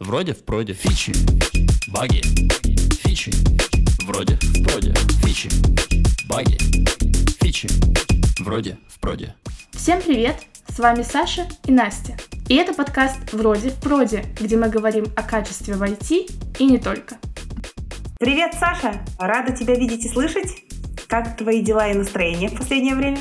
Вроде в проде фичи, баги, фичи, вроде в проде фичи, баги, фичи, вроде в проде. Всем привет! С вами Саша и Настя. И это подкаст «Вроде в проде», где мы говорим о качестве в IT и не только. Привет, Саша! Рада тебя видеть и слышать. Как твои дела и настроение в последнее время?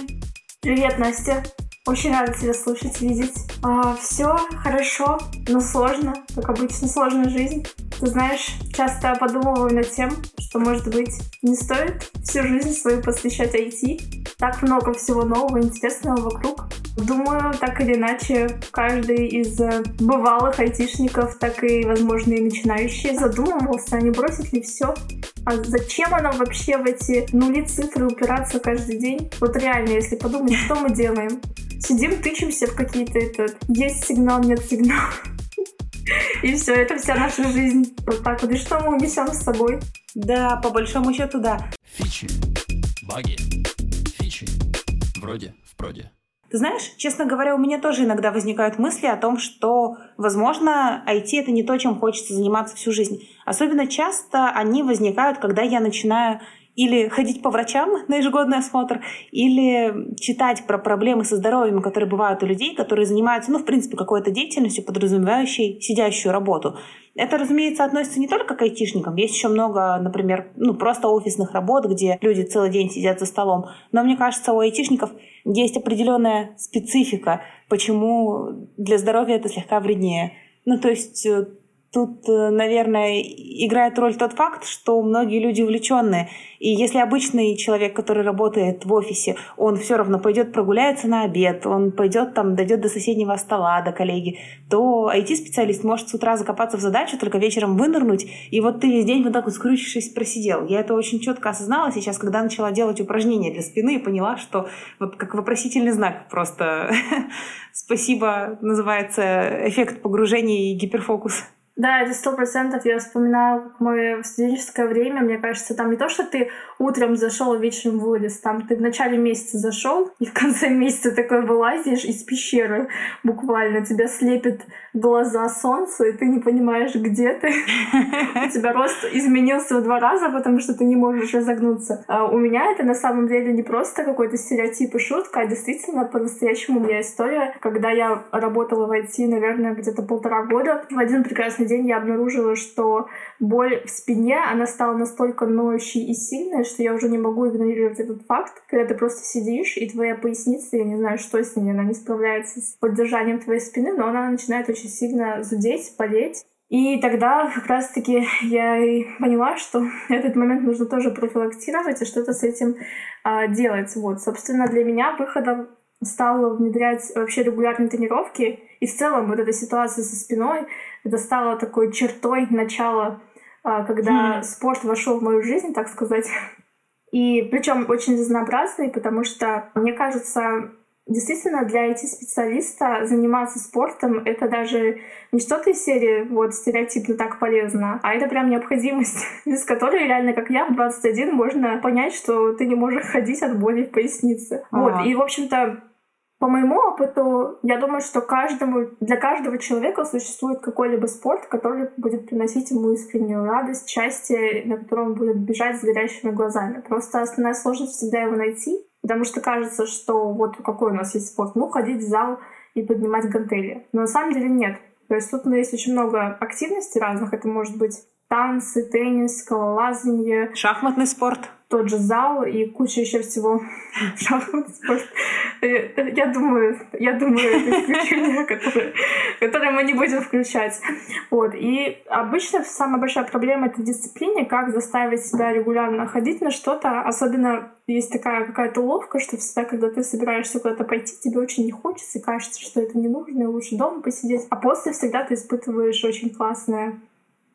Привет, Настя! Очень рада тебя слушать, видеть. А, все хорошо, но сложно. Как обычно, сложная жизнь. Ты знаешь, часто подумываю над тем, что, может быть, не стоит всю жизнь свою посвящать IT. Так много всего нового, интересного вокруг. Думаю, так или иначе, каждый из э, бывалых айтишников, так и, возможно, и начинающие, задумывался, а не бросить ли все а зачем она вообще в эти нули цифры упираться каждый день? Вот реально, если подумать, что мы делаем? Сидим, тычемся в какие-то этот... Есть сигнал, нет сигнала. И все, это вся наша жизнь. Вот так вот. И что мы унесем с собой? Да, по большому счету, да. Фичи, баги, фичи, вроде в проде. Ты знаешь, честно говоря, у меня тоже иногда возникают мысли о том, что, возможно, IT — это не то, чем хочется заниматься всю жизнь. Особенно часто они возникают, когда я начинаю или ходить по врачам на ежегодный осмотр, или читать про проблемы со здоровьем, которые бывают у людей, которые занимаются, ну, в принципе, какой-то деятельностью, подразумевающей сидящую работу. Это, разумеется, относится не только к айтишникам. Есть еще много, например, ну, просто офисных работ, где люди целый день сидят за столом. Но мне кажется, у айтишников есть определенная специфика, почему для здоровья это слегка вреднее. Ну, то есть э, Тут, э, наверное, играет роль тот факт, что многие люди увлеченные. И если обычный человек, который работает в офисе, он все равно пойдет прогуляется на обед, он пойдет там, дойдет до соседнего стола, до коллеги, то IT-специалист может с утра закопаться в задачу, только вечером вынырнуть, и вот ты весь день вот так вот скрючившись просидел. Я это очень четко осознала сейчас, когда начала делать упражнения для спины и поняла, что вот как вопросительный знак просто спасибо называется эффект погружения и гиперфокус. Да, это сто процентов. Я вспоминаю, в студенческое время, мне кажется, там не то, что ты утром зашел, вечером вылез, там ты в начале месяца зашел, и в конце месяца такой вылазишь из пещеры буквально. Тебя слепит глаза солнца, и ты не понимаешь, где ты. У тебя рост изменился в два раза, потому что ты не можешь разогнуться. А у меня это на самом деле не просто какой-то стереотип и шутка, а действительно по-настоящему у меня история, когда я работала в IT, наверное, где-то полтора года. В один прекрасный день я обнаружила, что боль в спине, она стала настолько ноющей и сильной, что я уже не могу игнорировать этот факт, когда ты просто сидишь, и твоя поясница, я не знаю, что с ней, она не справляется с поддержанием твоей спины, но она начинает очень сильно зудеть, болеть. И тогда как раз-таки я и поняла, что этот момент нужно тоже профилактировать и что-то с этим а, делать. Вот, собственно, для меня выходом стало внедрять вообще регулярные тренировки. И в целом вот эта ситуация со спиной, это стало такой чертой начала, а, когда mm. спорт вошел в мою жизнь, так сказать. И причем очень разнообразный, потому что, мне кажется, действительно для IT-специалиста заниматься спортом — это даже не что-то из серии вот стереотипно так полезно, а это прям необходимость, без которой реально, как я, в 21 можно понять, что ты не можешь ходить от боли в пояснице. А-а-а. Вот, и, в общем-то, по моему опыту, я думаю, что каждому, для каждого человека существует какой-либо спорт, который будет приносить ему искреннюю радость, счастье, на котором он будет бежать с горящими глазами. Просто основная сложность всегда его найти, потому что кажется, что вот какой у нас есть спорт, ну, ходить в зал и поднимать гантели. Но на самом деле нет. То есть тут ну, есть очень много активностей разных. Это может быть танцы, теннис, скалолазание. Шахматный спорт тот же зал и куча еще всего шахматный спорт. Э, я думаю, я думаю, это исключение, которое, которое мы не будем включать. Вот. И обычно самая большая проблема — это в дисциплине, как заставить себя регулярно ходить на что-то. Особенно есть такая какая-то уловка, что всегда, когда ты собираешься куда-то пойти, тебе очень не хочется, и кажется, что это не нужно, и лучше дома посидеть. А после всегда ты испытываешь очень классное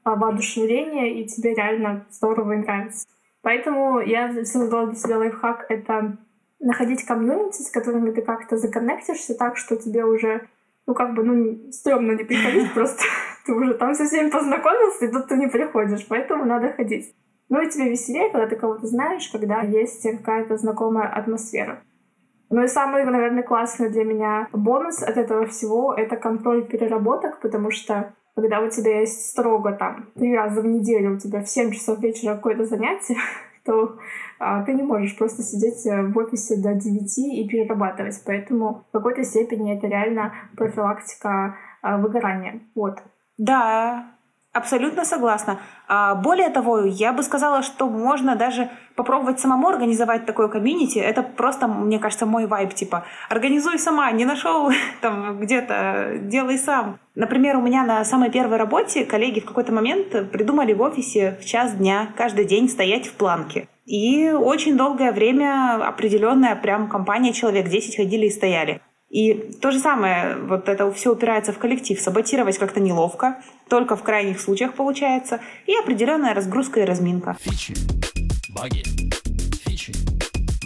воодушевление, и тебе реально здорово и нравится. Поэтому я создала для себя лайфхак — это находить комьюнити, с которыми ты как-то законнектишься так, что тебе уже, ну, как бы, ну, стрёмно не приходить, просто ты уже там со всеми познакомился, и тут ты не приходишь, поэтому надо ходить. Ну и тебе веселее, когда ты кого-то знаешь, когда есть какая-то знакомая атмосфера. Ну и самый, наверное, классный для меня бонус от этого всего — это контроль переработок, потому что когда у тебя есть строго там три раза в неделю, у тебя в 7 часов вечера какое-то занятие, то а, ты не можешь просто сидеть э, в офисе до 9 и перерабатывать. Поэтому в какой-то степени это реально профилактика а, выгорания. Вот. Да, Абсолютно согласна. А более того, я бы сказала, что можно даже попробовать самому организовать такое комьюнити. Это просто, мне кажется, мой вайб, типа, организуй сама, не нашел там где-то, делай сам. Например, у меня на самой первой работе коллеги в какой-то момент придумали в офисе в час дня каждый день стоять в планке. И очень долгое время определенная прям компания человек 10 ходили и стояли. И то же самое, вот это все упирается в коллектив. Саботировать как-то неловко, только в крайних случаях получается. И определенная разгрузка и разминка. Фичи, баги, фичи,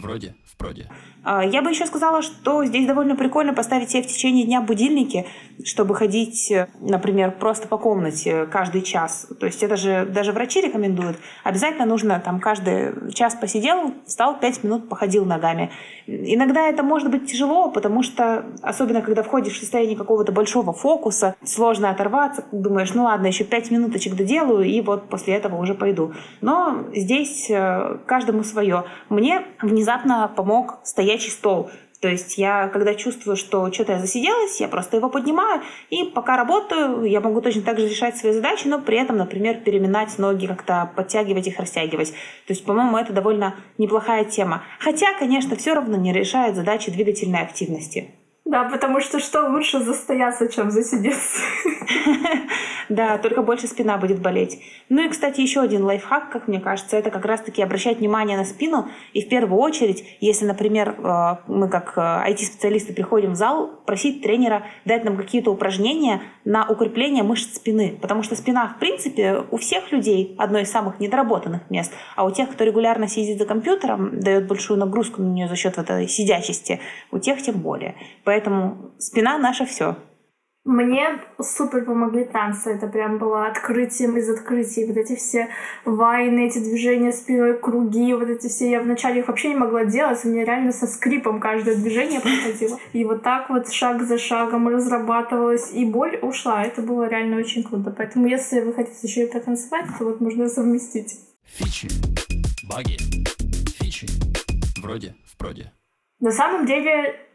вроде, впроде. А, я бы еще сказала, что здесь довольно прикольно поставить себе в течение дня будильники, чтобы ходить, например, просто по комнате каждый час. То есть это же даже врачи рекомендуют. Обязательно нужно там каждый час посидел, встал, пять минут походил ногами. Иногда это может быть тяжело, потому что, особенно когда входишь в состояние какого-то большого фокуса, сложно оторваться, думаешь, ну ладно, еще пять минуточек доделаю, и вот после этого уже пойду. Но здесь э, каждому свое. Мне внезапно помог стоять стоячий стол. То есть я, когда чувствую, что что-то я засиделась, я просто его поднимаю, и пока работаю, я могу точно так же решать свои задачи, но при этом, например, переминать ноги, как-то подтягивать их, растягивать. То есть, по-моему, это довольно неплохая тема. Хотя, конечно, все равно не решает задачи двигательной активности. Да, потому что что лучше застояться, чем засидеться. Да, только больше спина будет болеть. Ну и, кстати, еще один лайфхак, как мне кажется, это как раз-таки обращать внимание на спину. И в первую очередь, если, например, э, мы как IT-специалисты э, приходим в зал, просить тренера дать нам какие-то упражнения на укрепление мышц спины. Потому что спина, в принципе, у всех людей одно из самых недоработанных мест. А у тех, кто регулярно сидит за компьютером, дает большую нагрузку на нее за счет вот этой сидячести, у тех тем более. Поэтому Поэтому спина наша все. Мне супер помогли танцы. Это прям было открытием из открытий. Вот эти все вайны, эти движения спиной, круги, вот эти все. Я вначале их вообще не могла делать. У меня реально со скрипом каждое движение проходило. И вот так вот шаг за шагом разрабатывалось. И боль ушла. Это было реально очень круто. Поэтому если вы хотите еще и потанцевать, то вот можно совместить. Фичи, баги, фичи. Вроде, впроде. На самом деле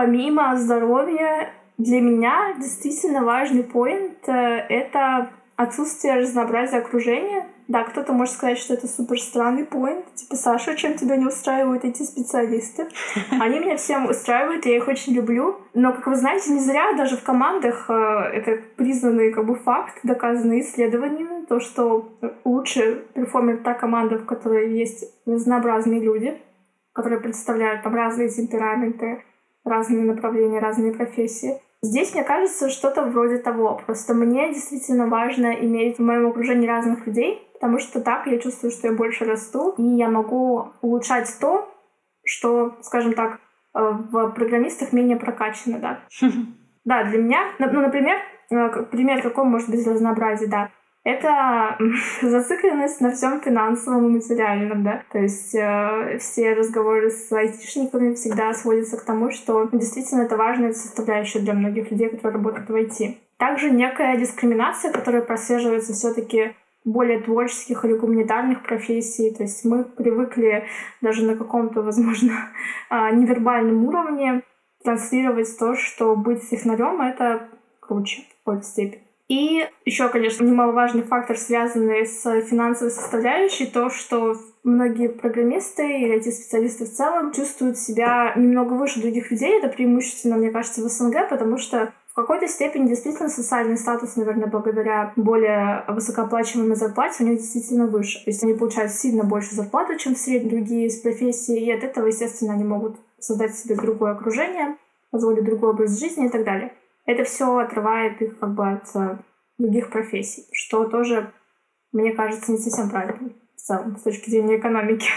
помимо здоровья, для меня действительно важный поинт э, — это отсутствие разнообразия окружения. Да, кто-то может сказать, что это супер странный поинт. Типа, Саша, чем тебя не устраивают эти специалисты? Они меня всем устраивают, я их очень люблю. Но, как вы знаете, не зря даже в командах э, это признанный как бы факт, доказанный исследованиями, то, что лучше перформит та команда, в которой есть разнообразные люди, которые представляют там разные темпераменты, разные направления, разные профессии. Здесь, мне кажется, что-то вроде того. Просто мне действительно важно иметь в моем окружении разных людей, потому что так я чувствую, что я больше расту, и я могу улучшать то, что, скажем так, э, в программистах менее прокачано, да. Да, для меня, ну, например, э, пример какой может быть разнообразие, да это зацикленность на всем финансовом и материальном, да. То есть э, все разговоры с айтишниками всегда сводятся к тому, что действительно это важная составляющая для многих людей, которые работают в IT. Также некая дискриминация, которая прослеживается все-таки более творческих или гуманитарных профессий. То есть мы привыкли даже на каком-то, возможно, а, невербальном уровне транслировать то, что быть технарем — это круче в какой-то степени. И еще, конечно, немаловажный фактор, связанный с финансовой составляющей, то, что многие программисты или эти специалисты в целом чувствуют себя немного выше других людей. Это преимущественно, мне кажется, в СНГ, потому что в какой-то степени действительно социальный статус, наверное, благодаря более высокооплачиваемой зарплате у них действительно выше. То есть они получают сильно больше зарплаты, чем в среднем другие из профессий, и от этого, естественно, они могут создать себе другое окружение, позволить другой образ жизни и так далее это все отрывает их как бы от э, других профессий, что тоже, мне кажется, не совсем правильно с точки зрения экономики.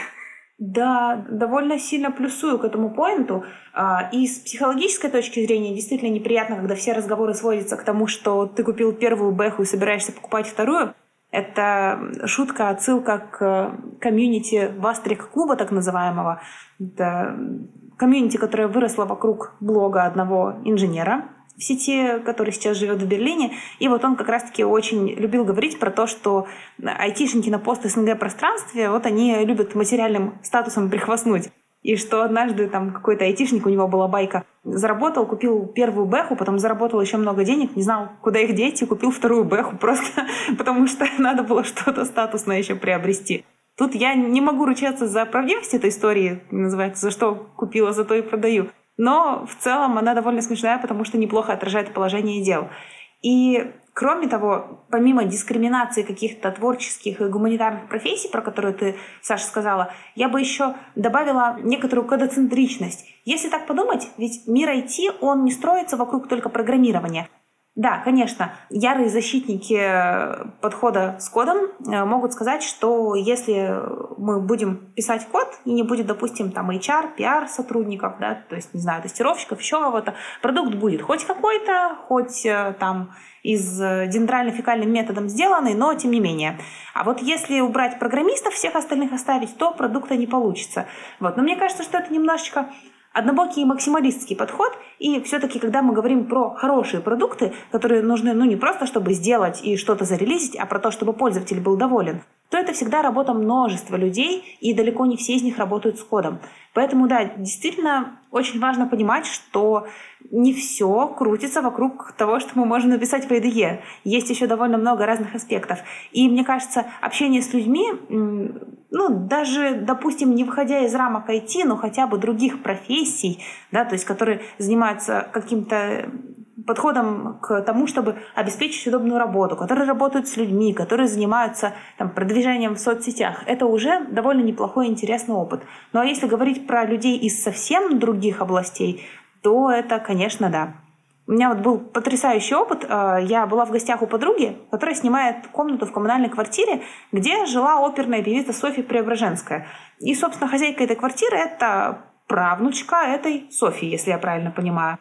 Да, довольно сильно плюсую к этому поинту. А, и с психологической точки зрения действительно неприятно, когда все разговоры сводятся к тому, что ты купил первую бэху и собираешься покупать вторую. Это шутка, отсылка к комьюнити Вастрик клуба так называемого. Это комьюнити, которое выросло вокруг блога одного инженера, в сети, который сейчас живет в Берлине. И вот он как раз-таки очень любил говорить про то, что айтишники на пост СНГ пространстве, вот они любят материальным статусом прихвастнуть. И что однажды там какой-то айтишник, у него была байка, заработал, купил первую бэху, потом заработал еще много денег, не знал, куда их деть, и купил вторую бэху просто потому что надо было что-то статусное еще приобрести. Тут я не могу ручаться за правдивость этой истории, называется, за что купила, за то и продаю. Но в целом она довольно смешная, потому что неплохо отражает положение дел. И кроме того, помимо дискриминации каких-то творческих и гуманитарных профессий, про которые ты, Саша, сказала, я бы еще добавила некоторую кодоцентричность. Если так подумать, ведь мир IT, он не строится вокруг только программирования. Да, конечно, ярые защитники э, подхода с кодом э, могут сказать, что если мы будем писать код и не будет, допустим, там HR, PR сотрудников, да, то есть, не знаю, тестировщиков, еще кого-то, продукт будет хоть какой-то, хоть э, там из дендрально-фекальным методом сделанный, но тем не менее. А вот если убрать программистов, всех остальных оставить, то продукта не получится. Вот. Но мне кажется, что это немножечко однобокий максималистский подход, и все-таки, когда мы говорим про хорошие продукты, которые нужны, ну, не просто чтобы сделать и что-то зарелизить, а про то, чтобы пользователь был доволен, то это всегда работа множества людей, и далеко не все из них работают с кодом. Поэтому, да, действительно очень важно понимать, что не все крутится вокруг того, что мы можем написать в IDE. Есть еще довольно много разных аспектов. И мне кажется, общение с людьми, ну, даже, допустим, не выходя из рамок IT, но хотя бы других профессий, да, то есть которые занимаются каким-то подходом к тому, чтобы обеспечить удобную работу, которые работают с людьми, которые занимаются там, продвижением в соцсетях. Это уже довольно неплохой интересный опыт. Ну а если говорить про людей из совсем других областей, то это, конечно, да. У меня вот был потрясающий опыт. Э, я была в гостях у подруги, которая снимает комнату в коммунальной квартире, где жила оперная певица Софья Преображенская. И, собственно, хозяйка этой квартиры — это правнучка этой Софьи, если я правильно понимаю.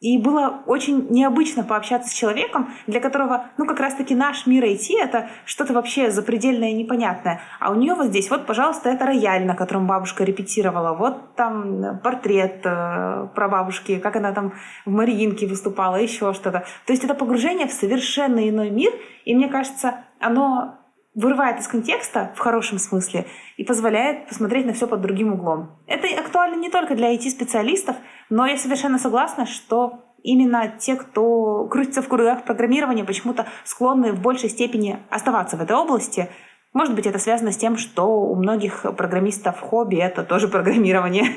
И было очень необычно пообщаться с человеком, для которого, ну, как раз-таки наш мир IT — это что-то вообще запредельное и непонятное. А у нее вот здесь, вот, пожалуйста, это рояль, на котором бабушка репетировала, вот там портрет э, про бабушки, как она там в Мариинке выступала, еще что-то. То есть это погружение в совершенно иной мир, и мне кажется, оно вырывает из контекста в хорошем смысле и позволяет посмотреть на все под другим углом. Это актуально не только для IT-специалистов, но я совершенно согласна, что именно те, кто крутится в кругах программирования, почему-то склонны в большей степени оставаться в этой области. Может быть, это связано с тем, что у многих программистов хобби — это тоже программирование.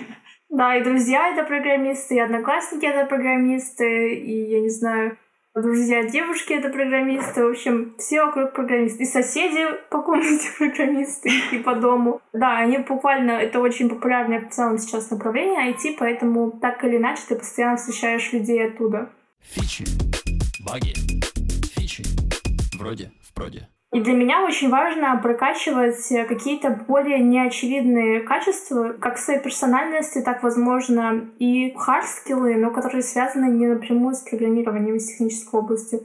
Да, и друзья — это программисты, и одноклассники — это программисты, и, я не знаю, друзья девушки это программисты, в общем, все вокруг программисты. И соседи по комнате программисты и по дому. Да, они буквально, это очень популярное в целом сейчас направление IT, поэтому так или иначе ты постоянно встречаешь людей оттуда. Фичи, баги, фичи, вроде, в проде. И для меня очень важно прокачивать э, какие-то более неочевидные качества, как своей персональности, так, возможно, и хард-скиллы, но которые связаны не напрямую с программированием из технической области.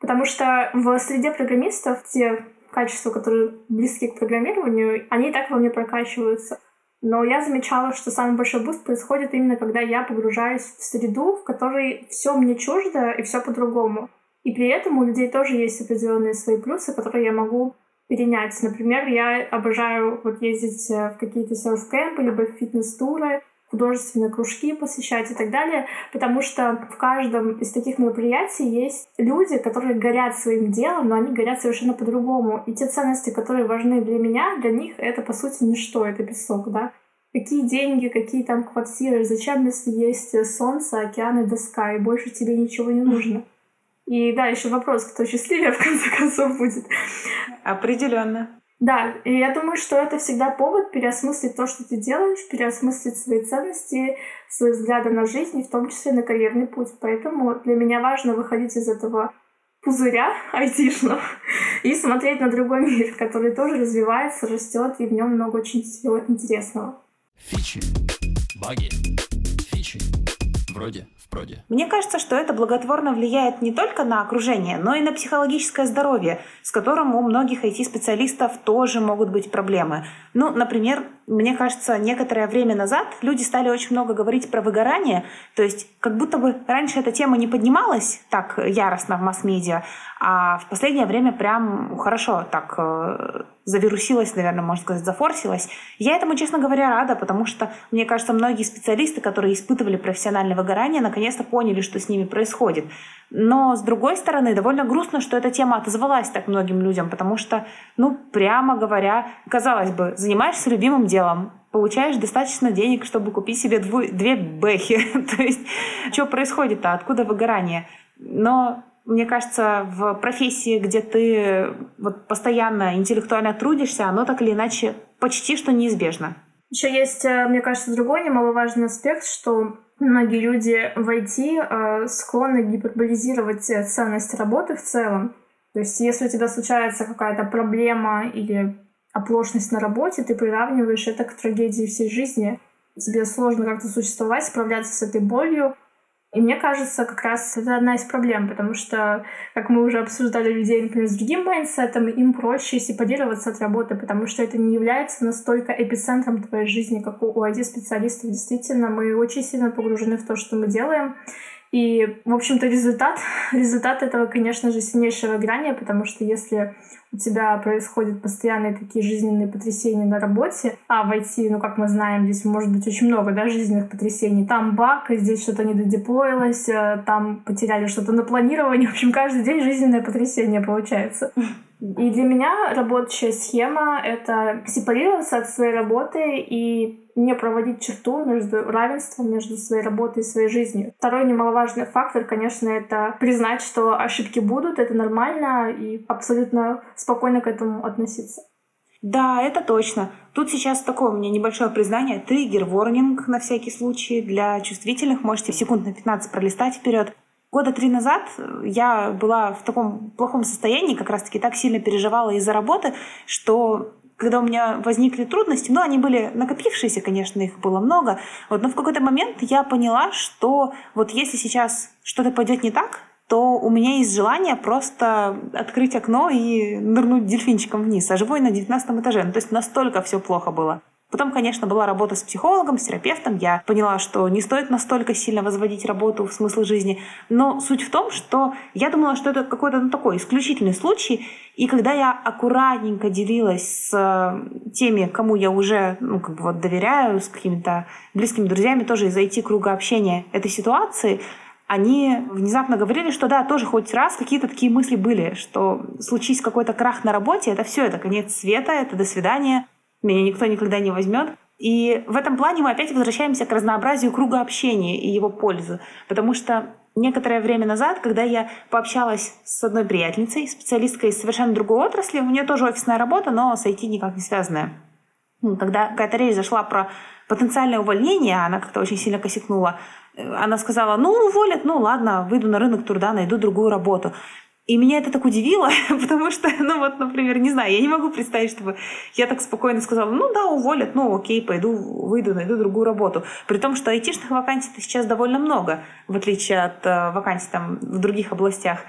Потому что в среде программистов те качества, которые близки к программированию, они и так во мне прокачиваются. Но я замечала, что самый большой boost происходит именно когда я погружаюсь в среду, в которой все мне чуждо и все по-другому. И при этом у людей тоже есть определенные свои плюсы, которые я могу перенять. Например, я обожаю вот ездить э, в какие-то surf camp ы, либо в фитнес-туры, художественные кружки посещать и так далее, потому что в каждом из таких мероприятий есть люди, которые горят своим делом, но они горят совершенно по-другому. И те ценности, которые важны для меня, для них это, по сути, ничто, это песок, да. Какие деньги, какие там квартиры, зачем, если есть солнце, океан и доска, и больше тебе ничего не нужно. И да, еще вопрос, кто счастливее в конце концов будет. Определенно. Да, и я думаю, что это всегда повод переосмыслить то, что ты делаешь, переосмыслить свои ценности, свои взгляды на жизнь, и в том числе на карьерный путь. Поэтому для меня важно выходить из этого пузыря айтишного и смотреть на другой мир, который тоже развивается, растет, и в нем много очень всего интересного. Фичи, баги, вроде проде. Мне кажется, что это благотворно влияет не только на окружение, но и на психологическое здоровье, с которым у многих IT-специалистов тоже могут быть проблемы. Ну, например, мне кажется, некоторое время назад люди стали очень много говорить про выгорание. То есть как будто бы раньше эта тема не поднималась так яростно в масс-медиа, а в последнее время прям хорошо так э, завирусилась, наверное, можно сказать, зафорсилась. Я этому, честно говоря, рада, потому что, мне кажется, многие специалисты, которые испытывали профессиональное выгорание, наконец-то поняли, что с ними происходит. Но, с другой стороны, довольно грустно, что эта тема отозвалась так многим людям, потому что, ну, прямо говоря, казалось бы, занимаешься любимым делом, получаешь достаточно денег, чтобы купить себе дву- две бэхи. То есть, что происходит-то? Откуда выгорание? Но мне кажется, в профессии, где ты вот постоянно интеллектуально трудишься, оно так или иначе почти что неизбежно. Еще есть, э, мне кажется, другой немаловажный аспект, что многие люди в IT э, склонны гиперболизировать ценность работы в целом. То есть, если у тебя случается какая-то проблема или оплошность на работе, ты приравниваешь это к трагедии всей жизни. Тебе сложно как-то существовать, справляться с этой болью. И мне кажется, как раз это одна из проблем, потому что, как мы уже обсуждали людей, например, с другим mindset ом, им проще сепарироваться от работы, потому что это не является настолько эпицентром твоей жизни, как у IT-специалистов. Действительно, мы очень сильно погружены в то, что мы делаем. И, в общем-то, результат, результат этого, конечно же, сильнейшее выгорание, потому что если у тебя происходят постоянные такие жизненные потрясения на работе, а в IT, ну, как мы знаем, здесь может быть очень много, да, жизненных потрясений. Там баг, здесь что-то не додеплоилось, э, там потеряли что-то на планировании. В общем, каждый день жизненное потрясение получается. И для меня рабочая схема — это сепарироваться от своей работы и не проводить черту между равенством между своей работой и своей жизнью. Второй немаловажный фактор, конечно, это признать, что ошибки будут, это нормально, и абсолютно спокойно к этому относиться. Да, это точно. Тут сейчас такое у меня небольшое признание. Триггер, ворнинг на всякий случай для чувствительных. Можете секунд на 15 пролистать вперед. Года три назад я была в таком плохом состоянии, как раз-таки так сильно переживала из-за работы, что когда у меня возникли трудности, ну, они были накопившиеся, конечно, их было много, вот, но в какой-то момент я поняла, что вот если сейчас что-то пойдет не так, то у меня есть желание просто открыть окно и нырнуть дельфинчиком вниз, а живой на 19 этаже. Ну, то есть настолько все плохо было. Потом, конечно, была работа с психологом, с терапевтом. Я поняла, что не стоит настолько сильно возводить работу в смысл жизни. Но суть в том, что я думала, что это какой-то ну, такой исключительный случай. И когда я аккуратненько делилась с э, теми, кому я уже ну, как бы вот доверяю, с какими-то близкими друзьями, тоже из IT-круга общения этой ситуации, они внезапно говорили, что да, тоже хоть раз какие-то такие мысли были, что случись какой-то крах на работе, это все, это конец света, это до свидания меня никто никогда не возьмет. И в этом плане мы опять возвращаемся к разнообразию круга общения и его пользы. Потому что некоторое время назад, когда я пообщалась с одной приятельницей, специалисткой из совершенно другой отрасли, у нее тоже офисная работа, но с IT никак не связанная. Когда какая-то речь зашла про потенциальное увольнение, она как-то очень сильно косякнула. Она сказала, ну, уволят, ну, ладно, выйду на рынок труда, найду другую работу. И меня это так удивило, потому что, ну вот, например, не знаю, я не могу представить, чтобы я так спокойно сказала, ну да, уволят, ну окей, пойду, выйду, найду другую работу. При том, что айтишных вакансий сейчас довольно много, в отличие от э, вакансий там в других областях.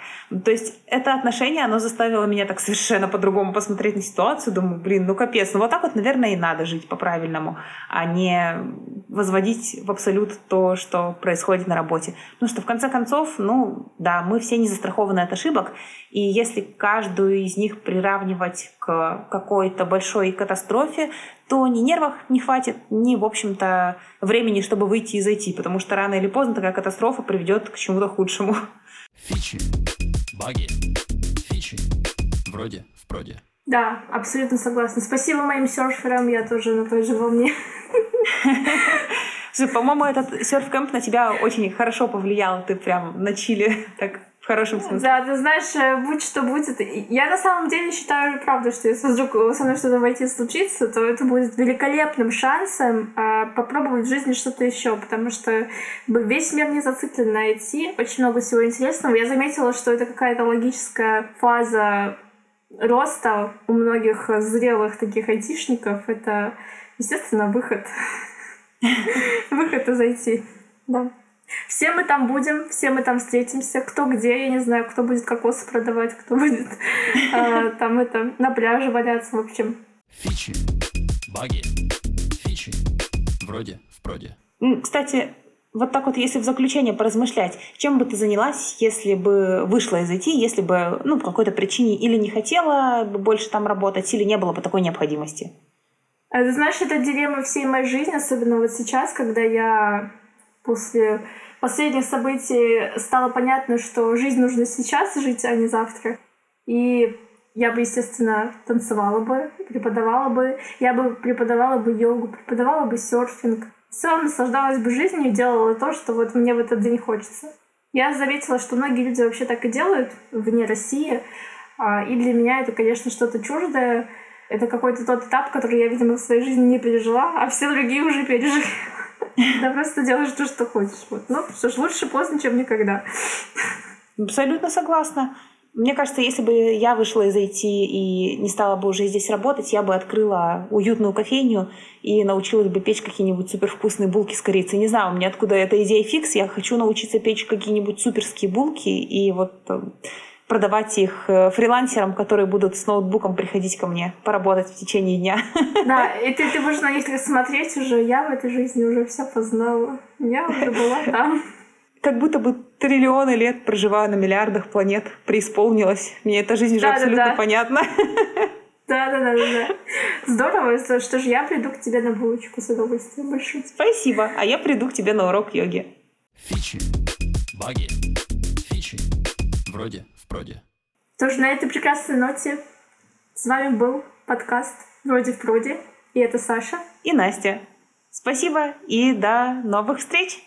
То есть это отношение, оно заставило меня так совершенно по-другому посмотреть на ситуацию. Думаю, блин, ну капец, ну вот так вот, наверное, и надо жить по-правильному, а не возводить в абсолют то, что происходит на работе. Ну что, в конце концов, ну да, мы все не застрахованы от ошибок, ошибок. И если каждую из них приравнивать к какой-то большой катастрофе, то ни нервов не хватит, ни, в общем-то, времени, чтобы выйти и зайти, потому что рано или поздно такая катастрофа приведет к чему-то худшему. Фичи, баги, фичи, вроде, вроде. Да, абсолютно согласна. Спасибо моим серферам, я тоже на той же волне. По-моему, этот серф-кэмп на тебя очень хорошо повлиял. Ты прям на чили так в хорошем смысле. Да, ты знаешь, э, будь что будет. Я на самом деле считаю, правда, что если вдруг со мной что-то войти случится, то это будет великолепным шансом э, попробовать в жизни что-то еще, потому что весь мир не зациклен на IT, очень много всего интересного. Я заметила, что это какая-то логическая фаза роста у многих зрелых таких айтишников. Это, естественно, выход. Выход из IT. Да. Все мы там будем, все мы там встретимся. Кто где, я не знаю, кто будет кокосы продавать, кто будет э, там это на пляже валяться, в общем. Фичи, баги, Вроде в проде. Кстати, вот так вот, если в заключение поразмышлять, чем бы ты занялась, если бы вышла из IT, если бы, ну, по какой-то причине или не хотела бы больше там работать, или не было бы такой необходимости? А ты знаешь, это дилемма всей моей жизни, особенно вот сейчас, когда я после последних событий стало понятно, что жизнь нужно сейчас жить, а не завтра. И я бы, естественно, танцевала бы, преподавала бы, я бы преподавала бы йогу, преподавала бы серфинг, в целом наслаждалась бы жизнью и делала то, что вот мне в этот день хочется. Я заметила, что многие люди вообще так и делают вне России. А, и для меня это, конечно, что-то чуждое. Это какой-то тот этап, который я, видимо, в своей жизни не пережила, а все другие уже пережили. Да просто делаешь то, что хочешь. Вот. Ну, что ж, лучше поздно, чем никогда. Абсолютно согласна. Мне кажется, если бы я вышла из IT и не стала бы уже здесь работать, я бы открыла уютную кофейню и научилась бы печь какие-нибудь супервкусные булки с корицей. Не знаю, у меня откуда эта идея фикс. Я хочу научиться печь какие-нибудь суперские булки и вот э, продавать их э, фрилансерам, которые будут с ноутбуком приходить ко мне поработать в течение дня. Да, и ты, ты будешь на них смотреть уже. Я в этой жизни уже все познала. Я уже была там как будто бы триллионы лет проживаю на миллиардах планет, преисполнилась. Мне эта жизнь уже да, абсолютно да, да. понятна. Да, да, да, да, да. Здорово, что ж я приду к тебе на булочку с удовольствием большим. Спасибо. А я приду к тебе на урок йоги. Фичи, баги, фичи. Вроде в проде. Тоже на этой прекрасной ноте с вами был подкаст «Вроде в проде». И это Саша. И Настя. Спасибо и до новых встреч!